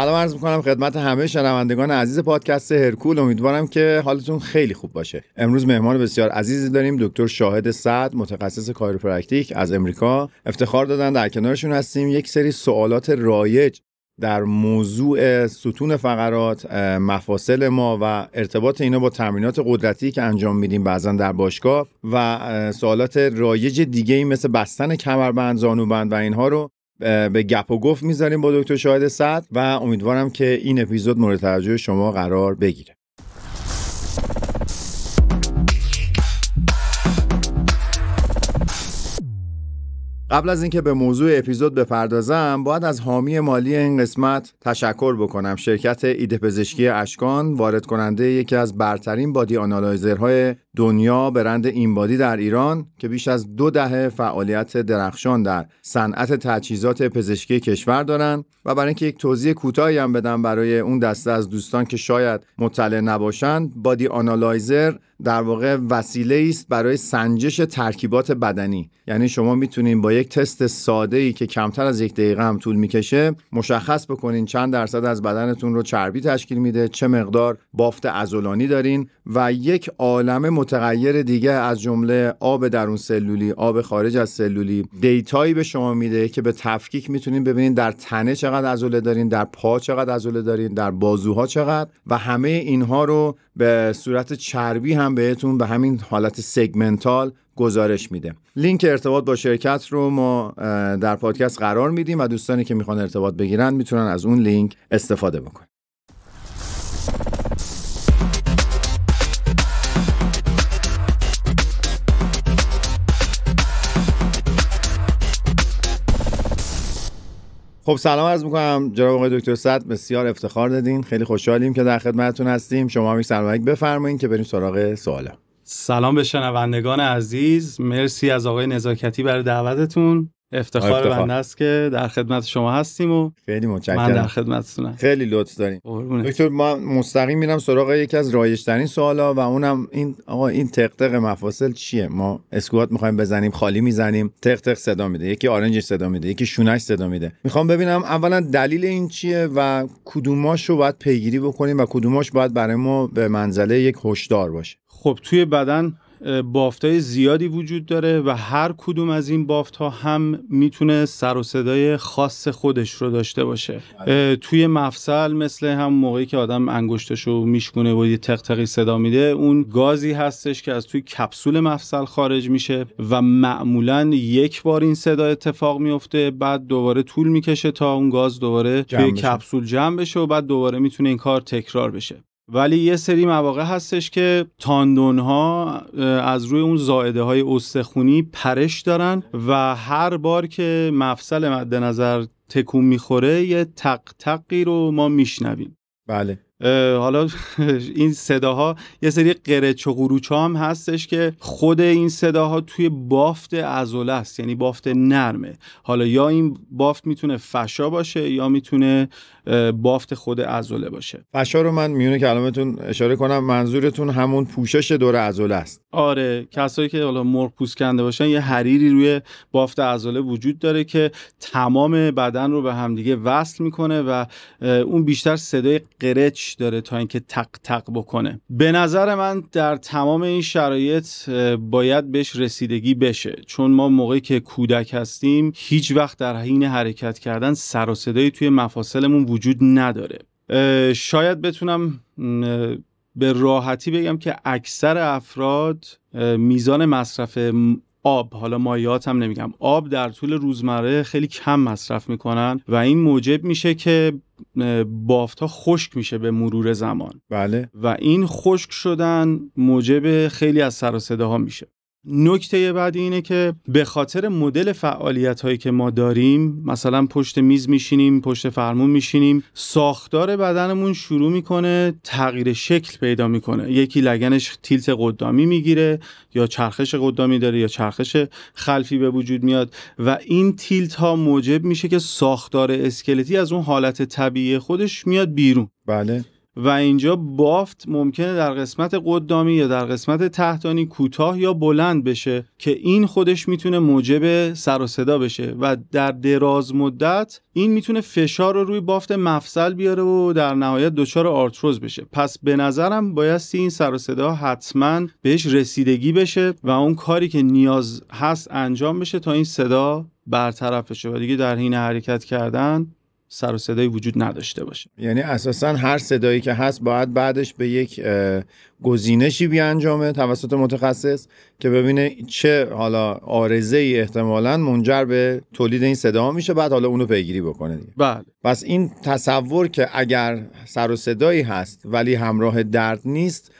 سلام عرض می‌کنم خدمت همه شنوندگان عزیز پادکست هرکول. امیدوارم که حالتون خیلی خوب باشه. امروز مهمان بسیار عزیزی داریم دکتر شاهد سعد متخصص کایروپرکتیک از امریکا. افتخار دادن در کنارشون هستیم. یک سری سوالات رایج در موضوع ستون فقرات مفاصل ما و ارتباط اینا با تمرینات قدرتی که انجام میدیم بعضا در باشگاه و سوالات رایج دیگه ای مثل بستن کمربند زانوبند و اینها رو به گپ و گفت می‌ذاریم با دکتر شاهد صد و امیدوارم که این اپیزود مورد توجه شما قرار بگیره. قبل از اینکه به موضوع اپیزود بپردازم باید از حامی مالی این قسمت تشکر بکنم. شرکت ایده پزشکی اشکان وارد کننده یکی از برترین بادی آنالایزرهای دنیا برند این بادی در ایران که بیش از دو دهه فعالیت درخشان در صنعت تجهیزات پزشکی کشور دارن و برای اینکه یک توضیح کوتاهی هم بدم برای اون دسته از دوستان که شاید مطلع نباشند بادی آنالایزر در واقع وسیله است برای سنجش ترکیبات بدنی. یعنی شما می‌تونید با یک تست ساده ای که کمتر از یک دقیقه هم طول می‌کشه مشخص بکنین چند درصد از بدنتون رو چربی تشکیل میده چه مقدار بافت عضلانی دارین و یک عالم متغیر دیگه از جمله آب درون سلولی آب خارج از سلولی. data یی به شما میده که به تفکیک می‌تونین ببینین در تنه چقدر عضله دارین در پا چقدر عضله دارین در بازوها چقدر و همه اینها رو به صورت چربی هم بهتون به همین حالت segmental گزارش میده. لینک ارتباط با شرکت رو ما در پادکست قرار میدیم و دوستانی که می‌خوان ارتباط بگیرن می‌تونن از اون لینک استفاده بکنن. خب سلام عرض می‌کنم. جناب آقای دکتر صد بسیار افتخار دادین. خیلی خوشحالیم که در خدمتتون هستیم. شما هم سلام بفرمایید که بریم سراغ سوالا. سلام به شنوندگان عزیز. مرسی از آقای نزاکتی برای دعوتتون. افتخار بنده است که در خدمت شما هستیم و خیلی متشکرم. من در خدمتتونم. خیلی لطف داریم دکتر ما مستقیم میرم سراغ یکی از رایج ترین سوالا و اونم این آقا این تق مفاصل چیه؟ ما اسکوات می‌خوایم بزنیم خالی می‌زنیم. تق تق صدا میده. یکی آرنج صدا میده یکی شونش صدا میده. می‌خوام ببینم اولا دلیل این چیه و کدوماش رو باید پیگیری بکنیم و کدوماش باید برای ما به منزله یک هشدار باشه. خب توی بدن بافت های زیادی وجود داره و هر کدوم از این بافت ها هم می‌تونه سر و صدای خاص خودش رو داشته باشه. توی مفصل مثل هم موقعی که آدم انگشتش رو میشکونه و یه تق صدا میده اون گازی هستش که از توی کپسول مفصل خارج میشه و معمولا یک بار این صدا اتفاق میفته بعد دوباره طول می‌کشه تا اون گاز دوباره توی کپسول جمع بشه و بعد دوباره می‌تونه این کار تکرار بشه. ولی یه سری مواقع هستش که تاندون ها از روی اون زائده های استخونی پرش دارن و هر بار که مفصل مد نظر تکون می‌خوره یه تق تقی رو ما میشنویم. بله. حالا این صداها یه سری قرچ و قروچ هم هستش که خود این صداها توی بافت ازوله است یعنی بافت نرمه. حالا یا این بافت می‌تونه فشا باشه یا می‌تونه بافت خود ازوله باشه. فشا رو من میونه کلامتون اشاره کنم منظورتون همون پوشش دور ازوله است. آره کسایی که حالا مرغ پوست کنده باشن یه حریری روی بافت ازوله وجود داره که تمام بدن رو به همدیگه وصل می‌کنه و اون بیشتر صدای قرچ داره تا اینکه تق تق بکنه. به نظر من در تمام این شرایط باید بهش رسیدگی بشه. چون ما موقعی که کودک هستیم هیچ وقت در حین حرکت کردن سر و صدایی توی مفاصلمون وجود نداره. شاید بتونم به راحتی بگم که اکثر افراد میزان مصرف آب حالا مایات هم نمیگم آب در طول روزمره خیلی کم مصرف می‌کنن و این موجب میشه که بافت ها خشک میشه به مرور زمان. بله. و این خشک شدن موجب خیلی از سر و صداها میشه. نکته بعدی اینه که به خاطر مدل فعالیت هایی که ما داریم مثلا پشت میز میشینیم پشت فرمون میشینیم ساختار بدنمون شروع می‌کنه تغییر شکل پیدا می‌کنه. یکی لگنش تیلت قدامی می‌گیره یا چرخش قدامی داره یا چرخش خلفی به وجود میاد و این تیلت ها موجب میشه که ساختار اسکلتی از اون حالت طبیعی خودش میاد بیرون. بله. و اینجا بافت ممکنه در قسمت قدامی یا در قسمت تحتانی کوتاه یا بلند بشه که این خودش می‌تونه موجب سر و صدا بشه و در دراز مدت این می‌تونه فشار رو روی بافت مفصل بیاره و در نهایت دچار آرتروز بشه. پس به نظرم بایستی این سر و صدا حتما بهش رسیدگی بشه و اون کاری که نیاز هست انجام بشه تا این صدا برطرف بشه و دیگه در حین حرکت کردن سر و صدایی وجود نداشته باشه. یعنی اساسا هر صدایی که هست باید بعدش به یک گزینشی بیانجامه توسط متخصص که ببینه چه حالا آرزه ای احتمالا منجر به تولید این صدا میشه بعد حالا اونو پیگیری بکنه دیگه. بله. پس این تصور که اگر سر و صدایی هست ولی همراه درد نیست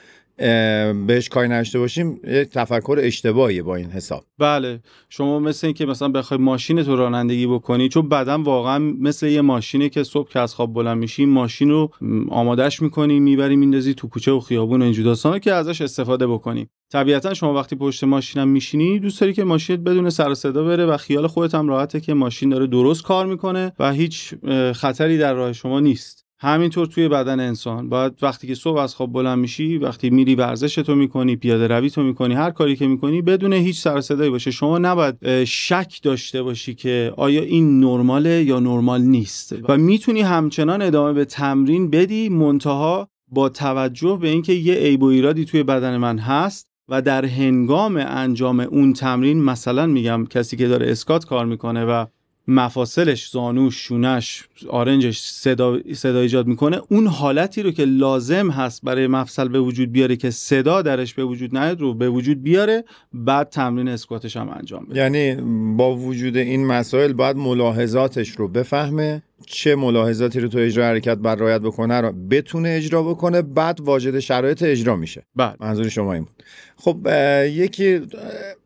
بهش کاری نشته باشیم یک تفکر اشتباهیه با این حساب. بله. شما مثل اینکه مثلا بخوای ماشین تو رانندگی بکنی چون بعدا واقعا مثل یه ماشینی که صبح که از خواب بلند میشی ماشین رو آمادش می‌کنی می‌بری میندازی تو کوچه و خیابون و اینجور داستانا که ازش استفاده بکنی. طبیعتا شما وقتی پشت ماشینم میشینی دوست داری که ماشینت بدون سر صدا بره و خیال خودت هم راحته که ماشین داره درست کار می‌کنه و هیچ خطری در راه شما نیست. همینطور توی بدن انسان. باید وقتی که صبح از خواب بلند میشی وقتی میری ورزش تو می‌کنی پیاده روی تو می‌کنی هر کاری که می‌کنی بدون هیچ سر صدایی باشه. شما نباید شک داشته باشی که آیا این نرماله یا نرمال نیست. و می‌تونی همچنان ادامه به تمرین بدی منتها با توجه به اینکه یه عیب و ایرادی توی بدن من هست و در هنگام انجام اون تمرین مثلا میگم کسی که داره اسکات کار می‌کنه و مفاصلش زانوش شونش آرنجش صدا, صدا ایجاد می‌کنه. اون حالتی رو که لازم هست برای مفصل به وجود بیاره که صدا درش به وجود نیاد رو به وجود بیاره بعد تمرین اسکواتش هم انجام بده. یعنی با وجود این مسائل باید ملاحظاتش رو بفهمه. چه ملاحظاتی رو تو اجرا حرکت بر رعایت بکنه رو بتونه اجرا بکنه بعد واجد شرایط اجرا میشه. بله. منظور شما این بود. خب یکی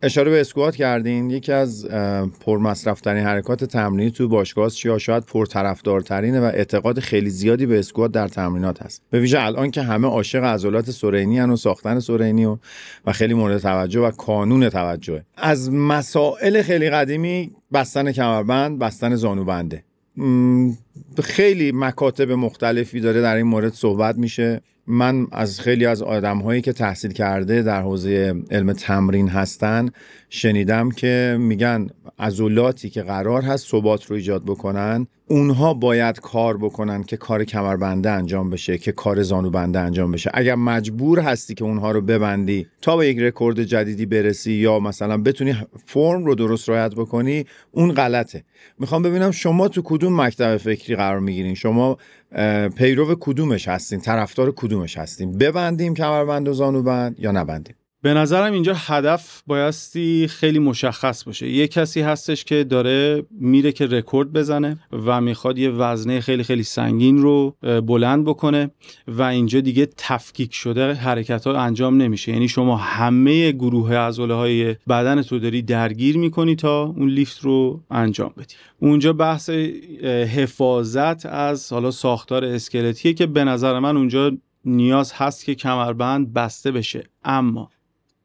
اشاره به اسکوات کردین. یکی از پرمصرفترین حرکات تمرینی تو باشگاه یا شاید پرطرفدارترینه و اعتقاد خیلی زیادی به اسکوات در تمرینات هست. به ویژه الان که همه عاشق عضلات سرینی و ساختن سرینی و, و خیلی مورد توجه و کانون توجه از مسائل خیلی قدیمی بستن کمربند بستن زانوبنده. خیلی مکاتب مختلفی داره در این مورد صحبت میشه. من از خیلی از آدم هایی که تحصیل کرده در حوزه علم تمرین هستن شنیدم که میگن عضلاتی که قرار هست ثبات رو ایجاد بکنن اونها باید کار بکنن که کار کمربنده انجام بشه که کار زانوبنده انجام بشه. اگر مجبور هستی که اونها رو ببندی تا به یک رکورد جدیدی برسی یا مثلا بتونی فرم رو درست رعایت بکنی اون غلطه. می‌خوام ببینم شما تو کدوم مکتب فکری قرار می‌گیرین؟ شما پیرو کدومش هستین؟ طرفدار کدومش هستین؟ ببندیم کمربند و زانوبند یا نبندیم؟ به نظرم اینجا هدف بایستی خیلی مشخص باشه. یه کسی هستش که داره میره که رکورد بزنه و می‌خواد یه وزنه خیلی خیلی سنگین رو بلند بکنه و اینجا دیگه تفکیک شده حرکت ها انجام نمیشه. یعنی شما همه گروه عضله های بدن تو داری درگیر می‌کنی تا اون لیفت رو انجام بدی. اونجا بحث حفاظت از حالا ساختار اسکلتیه که به نظر من اونجا نیاز هست که کمربند بسته بشه. اما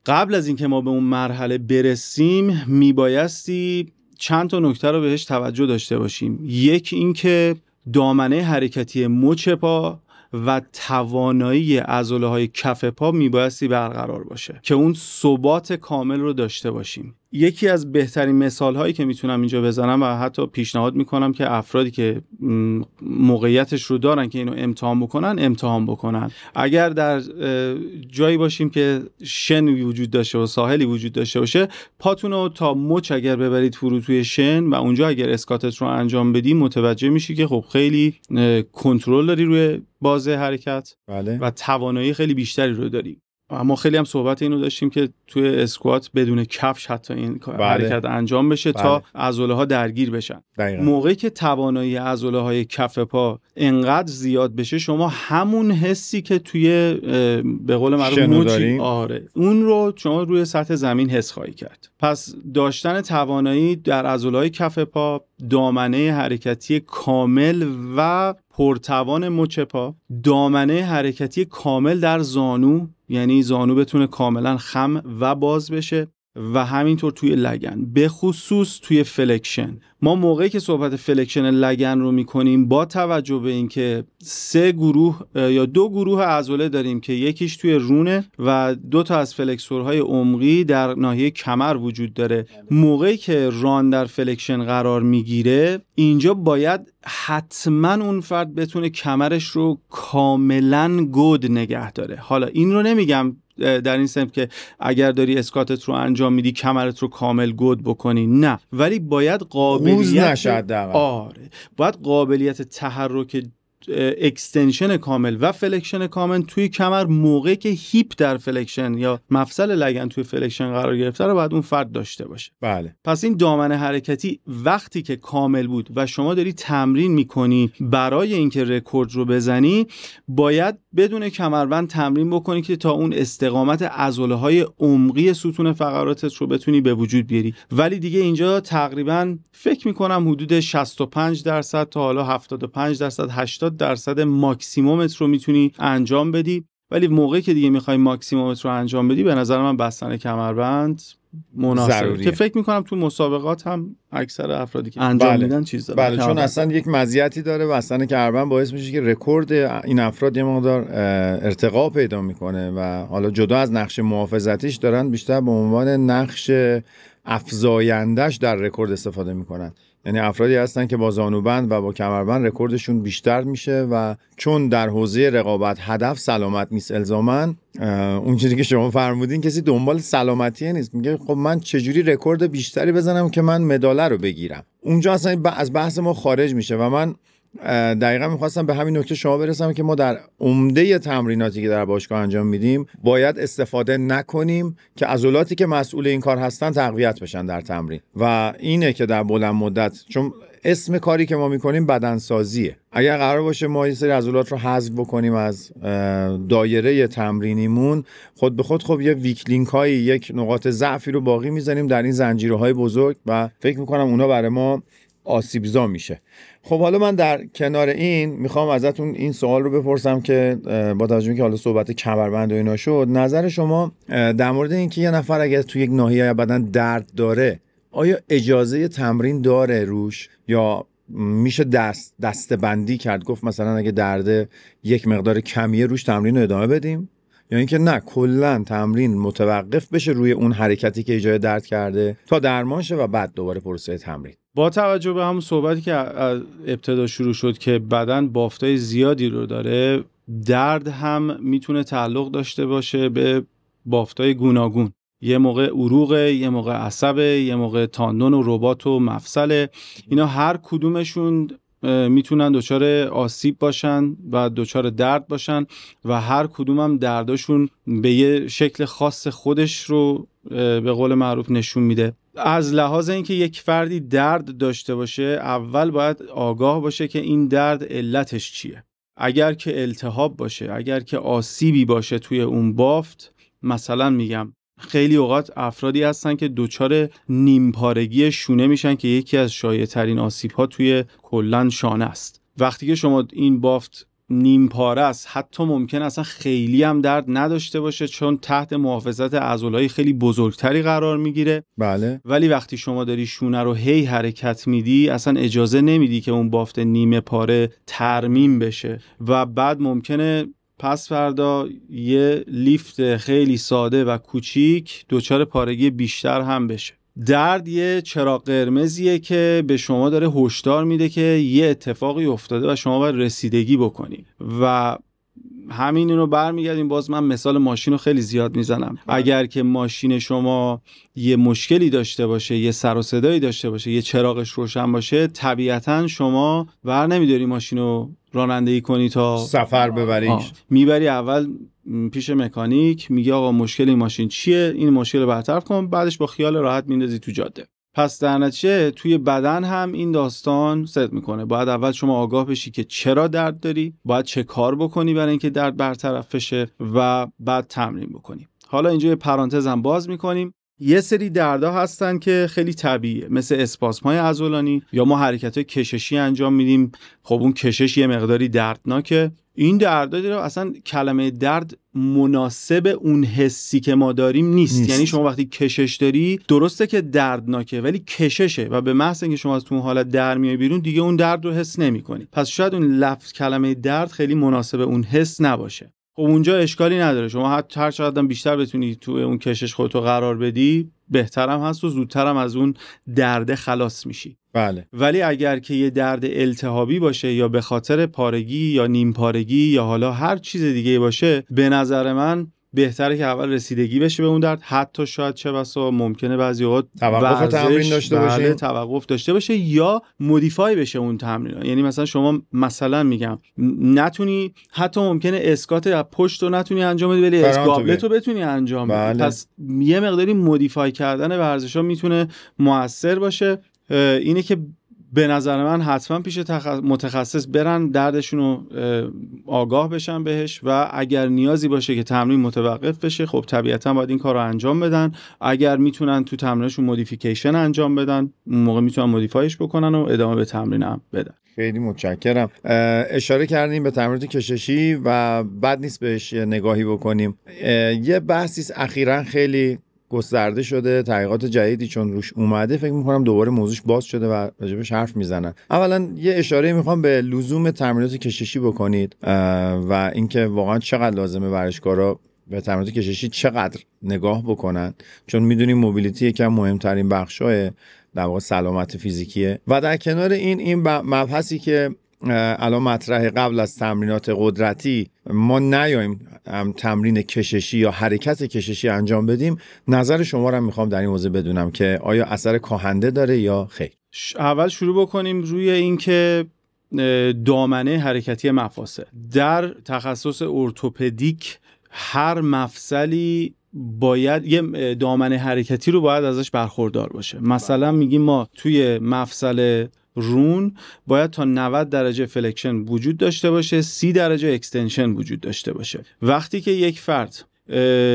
قبل از اینکه ما به اون مرحله برسیم میبایستی چند تا نکته رو بهش توجه داشته باشیم. یک اینکه دامنه حرکتی مچ پا و توانایی عضله های کف پا میبایستی برقرار باشه که اون ثبات کامل رو داشته باشیم. یکی از بهترین مثال هایی که می‌تونم اینجا بزنم و حتی پیشنهاد می‌کنم که افرادی که موقعیتش رو دارن که اینو امتحان بکنن امتحان بکنن اگر در جایی باشیم که شن وجود داشته و ساحلی وجود داشته باشه پاتون رو تا مچ اگر ببرید فرو توی شن و اونجا اگر اسکاتت رو انجام بدی متوجه میشی که خب خیلی کنترل داری روی بازه حرکت بله. و توانایی خیلی بیشتری رو داری ما خیلی هم صحبت اینو داشتیم که توی اسکوات بدون کفش حتی این بله. حرکت انجام بشه بله. تا عضله ها درگیر بشن دقیقا. موقعی که توانایی عضله های کف پا انقدر زیاد بشه شما همون حسی که توی به قول معروف آره اون رو شما روی سطح زمین حس خواهی کرد پس داشتن توانایی در عضله های کف پا دامنه حرکتی کامل و پرتوان مچ پا دامنه حرکتی کامل در زانو یعنی زانو بتونه کاملا خم و باز بشه. و همینطور توی لگن. به خصوص توی flexion. ما موقعی که صحبت flexion لگن رو می‌کنیم با توجه به اینکه سه گروه یا دو گروه عضله داریم که یکیش توی رونه و دو تا از flexor های عمقی در ناحیه کمر وجود داره. موقعی که ران در flexion قرار می‌گیره اینجا باید حتما اون فرد بتونه کمرش رو کاملا گود نگه داره. حالا این رو نمیگم در این سمت که اگر داری اسکاتت رو انجام میدی کمرت رو کامل گود بکنی نه. ولی باید قابلیت آره. باید قابلیت تحرک extension کامل و flexion کامل توی کمر موقعی که hip در flexion یا مفصل لگن توی flexion قرار گرفته رو باید اون فرد داشته باشه. بله. پس این دامنه حرکتی وقتی که کامل بود و شما داری تمرین می‌کنی برای اینکه رکورد رو بزنی باید بدون کمربند تمرین بکنی که تا اون استقامت عضله های عمقی ستون فقراتت رو بتونی به وجود بیاری. ولی دیگه اینجا تقریبا فکر می‌کنم حدود 65 درصد تا حالا 75 درصد 80 درصد ماکسیمومت رو می‌تونی انجام بدی. ولی موقعی که دیگه می‌خوای ماکسیمومت رو انجام بدی به نظر من بستن کمربند مناسبه که فکر می‌کنم تو مسابقات هم اکثر افرادی که انجام بله. میدن چیز داره بله چون اصلا یک مزیتی داره بستن کمربند باعث میشه که رکورد این افراد یه مقدار ارتقا پیدا می‌کنه و حالا جدا از نقش محافظتیش دارن بیشتر به عنوان نقش افزایندش در رکورد استفاده می‌کنن. یعنی افرادی هستن که با زانوبند و با کمربند رکوردشون بیشتر میشه و چون در حوزه رقابت هدف سلامت نیست الزاما اون چیزی که شما فرمودین کسی دنبال سلامتی نیست. میگه خب من چجوری رکورد بیشتری بزنم که من مداله رو بگیرم؟ اونجا اصلا از بحث ما خارج میشه و من دقیقا می‌خواستم به همین نکته شما برسم که ما در عمده تمریناتی که در باشگاه انجام میدیم باید استفاده نکنیم که عضلاتی که مسئول این کار هستن تقویت بشن در تمرین. و اینه که در بلند مدت چون اسم کاری که ما می‌کنیم بدنسازیه. اگر قرار باشه ما یه سری عضلات رو حذف بکنیم از دایره تمرینیمون خود به خود خب یه ویکلینک های یک نقاط ضعفی رو باقی می‌زنیم در این زنجیرهای بزرگ و فکر می‌کنم اونا برای ما آسیبزا میشه. خب حالا من در کنار این می‌خوام ازتون این سوال رو بپرسم که با توجه که حالا صحبت کمربند و اینا شد نظر شما در مورد اینکه یه نفر اگر تو یک ناحیه بدن درد داره آیا اجازه تمرین داره روش؟ یا میشه دست دسته بندی کرد؟ گفت مثلا اگه درده یک مقدار کمیه روش تمرین رو ادامه بدیم؟ یا اینکه نه کلا تمرین متوقف بشه روی اون حرکتی که ایجاد درد کرده تا درمان شه و بعد دوباره پروسه تمرین. با توجه به همون صحبتی که ابتدا شروع شد که بدن بافتای زیادی رو داره درد هم می‌تونه تعلق داشته باشه به بافتای گوناگون. یه موقع عروق یه موقع عصبه یه موقع تاندون و ربات و مفصله. اینا هر کدومشون می‌تونن دچار آسیب باشن و دچار درد باشن و هر کدوم هم درداشون به یه شکل خاص خودش رو به قول معروف نشون میده. از لحاظ اینکه یک فردی درد داشته باشه اول باید آگاه باشه که این درد علتش چیه. اگر که التهاب باشه اگر که آسیبی باشه توی اون بافت مثلا میگم خیلی اوقات افرادی هستن که دچار نیمپارگی شونه میشن که یکی از شایع ترین آسیب ها توی کلا شانه است. وقتی که شما این بافت نیم پاره است. حتی ممکن اصلا خیلی هم درد نداشته باشه چون تحت محافظت عضلای خیلی بزرگتری قرار می‌گیره. بله. ولی وقتی شما داری شونه رو هی حرکت میدی اصلا اجازه نمیدی که اون بافت نیمه پاره ترمیم بشه. و بعد ممکنه پس فردا یه لیفت خیلی ساده و کوچیک دچار پارگی بیشتر هم بشه. درد یه چراغ قرمزیه که به شما داره هشدار میده که یه اتفاقی افتاده و شما باید رسیدگی بکنید و همین رو برمیگردیم. باز من مثال ماشین رو خیلی زیاد می‌زنم. بله. اگر که ماشین شما یه مشکلی داشته باشه یه سر و صدایی داشته باشه یه چراغش روشن باشه طبیعتا شما ور نمیداری ماشین رو رانندگی کنی تا سفر ببریش. می‌بری اول پیش مکانیک میگه آقا مشکل این ماشین چیه؟ این مشکل رو برطرف کن بعدش با خیال راحت میندازی تو جاده. پس در نتیجه توی بدن هم این داستان صدق می‌کنه. باید اول شما آگاه بشی که چرا درد داری باید چه کار بکنی برای اینکه درد برطرف بشه و بعد تمرین بکنی. حالا اینجا یه پرانتز هم باز می‌کنیم. یه سری دردها هستن که خیلی طبیعیه مثل اسپاسم های عضلانی یا ما حرکت های کششی انجام میدیم خب اون کشش یه مقداری دردناکه این دردا رو اصلا کلمه درد مناسب اون حسی که ما داریم نیست. نیست. یعنی شما وقتی کشش داری درسته که دردناکه ولی کششه و به محض اینکه شما از تو اون حالت در میای بیرون دیگه اون درد رو حس نمی‌کنی پس شاید اون لفظ کلمه درد خیلی مناسب اون حس نباشه خب اونجا اشکالی نداره. شما حتی هر چقدر بیشتر بتونی تو اون کشش خودتو قرار بدی بهترم هست و زودترم از اون درد خلاص میشی. بله. ولی اگر که یه درد التهابی باشه یا به خاطر پارگی یا نیم پارگی یا حالا هر چیز دیگه باشه به نظر من بهتره که اول رسیدگی بشه به اون درد. حتی شاید چه بسا ممکنه بعضی اوقات توقف تمرین داشته بله، باشیم. توقف داشته باشه یا مودیفای بشه اون تمرین یعنی مثلا شما مثلا میگم نتونی حتی ممکنه اسکات از پشت رو نتونی انجام بدی ولی اسکابلت رو بتونی انجام بدی. بله. پس یه مقداری مودیفای کردن ورزش ها می‌تونه موثر باشه. اینه که به نظر من حتما پیش تخ- متخصص برن دردشون رو اه، آگاه بشن بهش و اگر نیازی باشه که تمرین متوقف بشه خب طبیعتا باید این کار رو انجام بدن. اگر می‌تونن تو تمرینشون مودیفیکیشن انجام بدن اون موقع می‌تونن مودیفایش بکنن و ادامه به تمرین هم بدن. خیلی متشکرم. اشاره کردیم به تمرینات کششی و بد نیست بهش نگاهی بکنیم. یه بحثی اخیرا خیلی گسترده شده تحقیقات جدیدی چون روش اومده فکر می‌کنم دوباره موضوعش باز شده و راجبش حرف می‌زنن. اولا یه اشاره می‌خوام به لزوم تمرینات کششی بکنید و اینکه واقعا چقدر لازمه ورزشکارا به تمرینات کششی چقدر نگاه بکنن. چون می‌دونیم موبیلیتی یکم مهمترین بخشای در واقع سلامت فیزیکیه. و در کنار این این مبحثی که الان مطرح قبل از تمرینات قدرتی ما نیایم تمرین کششی یا حرکت کششی انجام بدیم. نظر شما رو می‌خوام در این حوزه بدونم که آیا اثر کاهنده داره یا خیر. اول شروع بکنیم روی اینکه دامنه حرکتی مفاصل. در تخصص ارتوپدیک هر مفصلی باید یه دامنه حرکتی رو باید ازش برخوردار باشه. مثلا میگیم ما توی مفصل رون باید تا 90 درجه flexion وجود داشته باشه 30 درجه extension وجود داشته باشه. وقتی که یک فرد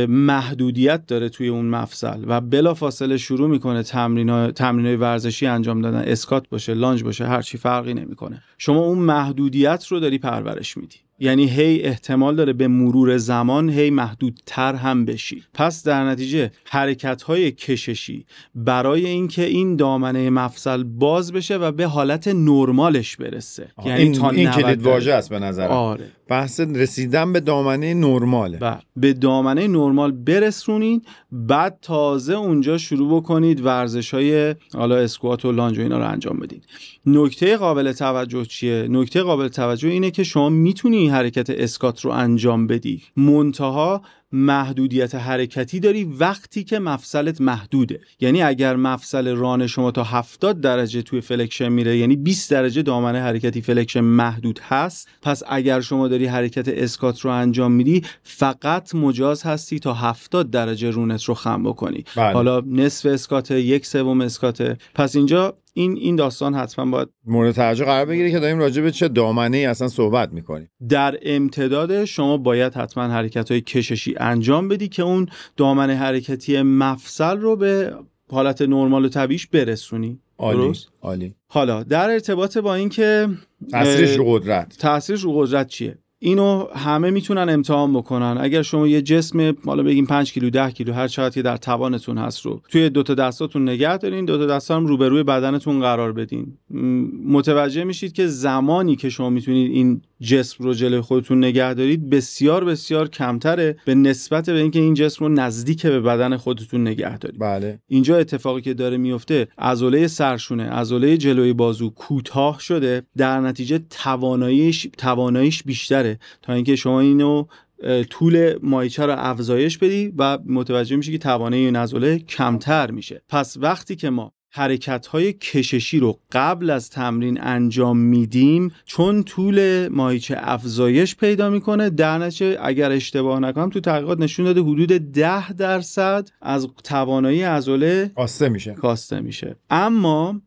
محدودیت داره توی اون مفصل و بلافاصله شروع می‌کنه تمرین تمرینای ورزشی انجام دادن اسکات باشه لانج باشه هر چی فرقی نمی‌کنه. شما اون محدودیت رو داری پرورش میدی. یعنی هی احتمال داره به مرور زمان هی محدودتر هم بشی. پس در نتیجه حرکت های کششی برای اینکه این دامنه مفصل باز بشه و به حالت نرمالش برسه. یعنی این, این 90 کلید. واژه است به نظرم. آره. بحث رسیدن به دامنه نرماله. و به دامنه نرمال برسونید بعد تازه اونجا شروع بکنید ورزش های حالا اسکوات و lunge و اینا رو انجام بدید. نکته قابل توجه چیه؟ نکته قابل توجه اینه که شما می‌تونی حرکت اسکات رو انجام بدی. منتها محدودیت حرکتی داری وقتی که مفصلت محدوده. یعنی اگر مفصل ران شما تا 70 درجه توی flexion میره یعنی 20 درجه دامنه حرکتی flexion محدود هست پس اگر شما داری حرکت اسکات رو انجام میدی فقط مجاز هستی تا 70 درجه رونت رو خم بکنی. بله. حالا نصف اسکات یک سوم اسکات پس اینجا این این داستان حتما باید مورد توجه قرار بگیره که داریم راجع به چه دامنه ای اصلا صحبت می‌کنیم. در امتداد شما باید حتما حرکت های کششی انجام بدی که اون دامن حرکتی مفصل رو به حالت نرمال و طبیعیش برسونی. عالی؟ عالی. حالا در ارتباط با اینکه تاثیرش رو قدرت. تاثیرش رو قدرت چیه؟ اینو همه می‌تونن امتحان بکنن. اگر شما یه جسم حالا بگیم 5 کیلو 10 کیلو هر چقدر که در توانتون هست رو توی دوتا دستاتون نگه دارین دوتا دستا هم روبروی بدنتون قرار بدین. متوجه میشید که زمانی که شما می‌تونید این جسم رو جلوی خودتون نگه دارید بسیار بسیار کمتره به نسبت به اینکه این جسم رو نزدیک به بدن خودتون نگه دارید. بله. اینجا اتفاقی که داره میفته عضله سرشونه عضله جلوی بازو کوتاه شده در نتیجه تواناییش تواناییش بیشتره. تا اینکه شما اینو طول مایچه رو افزایش بدی و متوجه میشی که توانایی این عضله کمتر میشه. پس وقتی که ما حرکت های کششی رو قبل از تمرین انجام میدیم چون طول ماهیچه افزایش پیدا می‌کنه. در نتیجه اگر اشتباه نکنم تو تحقیقات نشون داده حدود ده درصد از توانایی عضله آسته میشه. کاسته میشه. اما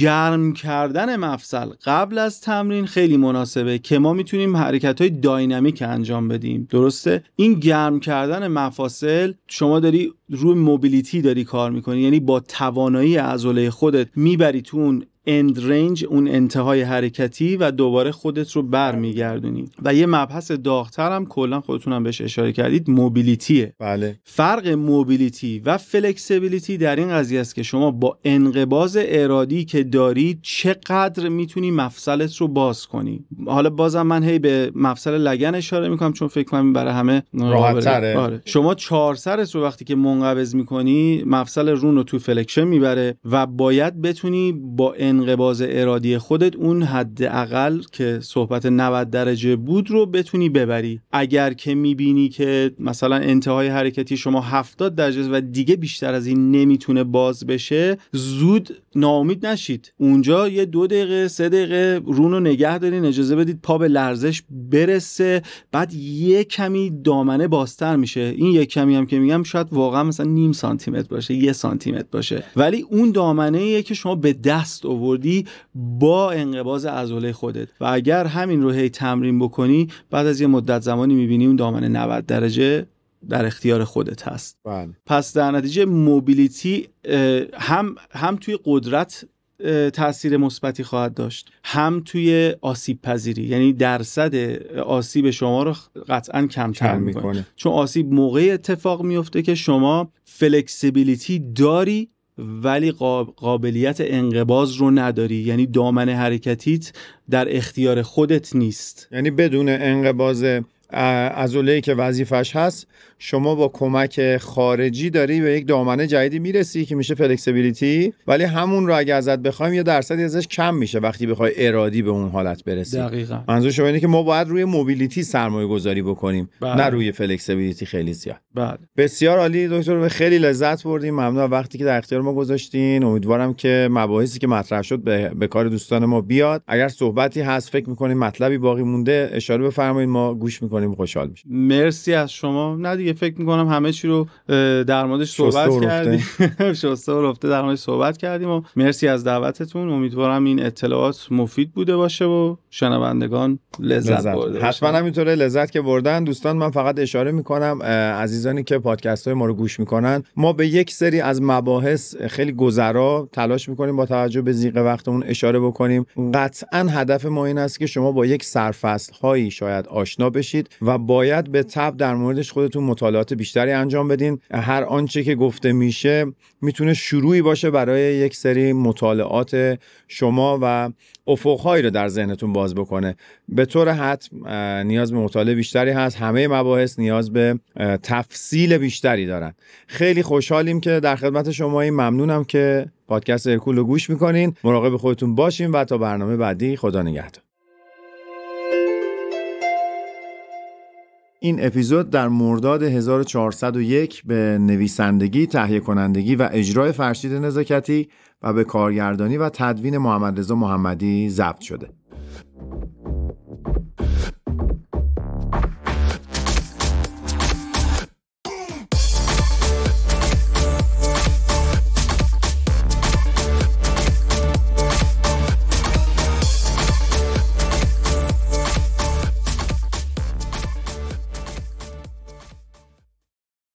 گرم کردن مفصل قبل از تمرین خیلی مناسبه که ما می‌تونیم حرکت های داینامیک انجام بدیم. درسته؟ این گرم کردن مفاصل شما داری روی موبیلیتی داری کار می‌کنی یعنی با توانایی عضله خودت می‌بری تو اون اند رنج اون انتهای حرکتی و دوباره خودت رو برمیگردونی. و یه مبحث داغتر هم کلا خودتونم بهش اشاره کردید موبیلیتیه بله. فرق موبیلیتی و فلکسیبیلیتی در این قضیه است که شما با انقباز ارادی که دارید چقدر می‌تونی مفصلت رو باز کنی. حالا بازم من هی به مفصل لگن اشاره می‌کنم چون فکر کنم برای همه راحت‌تره. آره. شما چهار سرت رو وقتی که منقبض می‌کنی مفصل رون رو تو flexion می‌بره و باید بتونی با انقباض ارادی خودت اون حداقل که صحبت 90 درجه بود رو بتونی ببری. اگر که می‌بینی که مثلا انتهای حرکتی شما 70 درجه و دیگه بیشتر از این نمی‌تونه باز بشه زود ناامید نشید. اونجا یه دو دقیقه سه دقیقه رون رو نگه دارین اجازه بدید پا به لرزش برسه. بعد یه کمی دامنه بازتر میشه. این یک کمی هم که میگم شاید واقعا مثلا نیم سانتی متر باشه یه سانتی متر باشه. ولی اون دامنه که شما به دست آوردی با انقباز عضله خودت. و اگر همین رو هی تمرین بکنی بعد از یه مدت زمانی می‌بینی اون دامنه 90 درجه در اختیار خودت هست. بله. پس در نتیجه موبیلیتی هم هم توی قدرت تاثیر مثبتی خواهد داشت هم توی آسیب پذیری. یعنی درصد آسیب شما رو قطعا کمتر کم می‌کنه. می‌کنه. چون آسیب موقعی اتفاق میفته که شما flexibility داری ولی قاب- قابلیت انقباض رو نداری. یعنی دامنه حرکتیت در اختیار خودت نیست. یعنی بدون انقباضی که وظیفش هست شما با کمک خارجی داری به یک دامنه جدیدی می‌رسی که میشه flexibility؟ ولی همون رو اگه ازت بخوایم یه درصدی ازش کم میشه وقتی بخوای ارادی به اون حالت برسی. دقیقا. منظور شما اینه که ما باید روی mobility سرمایه گذاری بکنیم بله. نه روی flexibility خیلی زیاد. بله. بسیار عالی دکتر خیلی لذت بردیم. ممنون وقتی که در اختیار ما گذاشتین. امیدوارم که مباحثی که مطرح شد به, به کار دوستان ما بیاد. اگر صحبتی هست فکر می‌کنیم مطلبی باقی مونده اشاره بفرمایید. ما گوش می‌کنیم خوشحال میشیم. مرسی از شما. نه دیگه فکر می‌کنم همه چی رو در موردش صحبت. کردیم. شسته و رفته در موردش صحبت کردیم و مرسی از دعوتتون. امیدوارم این اطلاعات مفید بوده باشه و شنوندگان لذت, لذت برده حتما. همینطوره. لذت که بردن. دوستان من فقط اشاره می‌کنم عزیزانی که پادکست های ما رو گوش می‌کنن ما به یک سری از مباحث خیلی گذرا تلاش می‌کنیم با توجه به زیق وقتمون اشاره بکنیم. قطعا هدف ما این است که شما با یک سرفصل هایی شاید آشنا بشید و باید به تب در موردش خودتون مطالعات بیشتری انجام بدین. هر آنچه که گفته میشه می‌تونه شروعی باشه برای یک سری مطالعات شما و افقهایی رو در ذهنتون باز بکنه. به طور حتم نیاز به مطالعه بیشتری هست. همه مباحث نیاز به تفصیل بیشتری دارن. خیلی خوشحالیم که در خدمت شما ممنونم که پادکست ارکول رو گوش می‌کنین. مراقب خودتون باشین و تا برنامه بعدی خدا نگهدار. این اپیزود در مرداد 1401 به نویسندگی، تهیه کنندگی و اجرای فرشید نزاکتی و به کارگردانی و تدوین محمد رضا محمدی ضبط شده.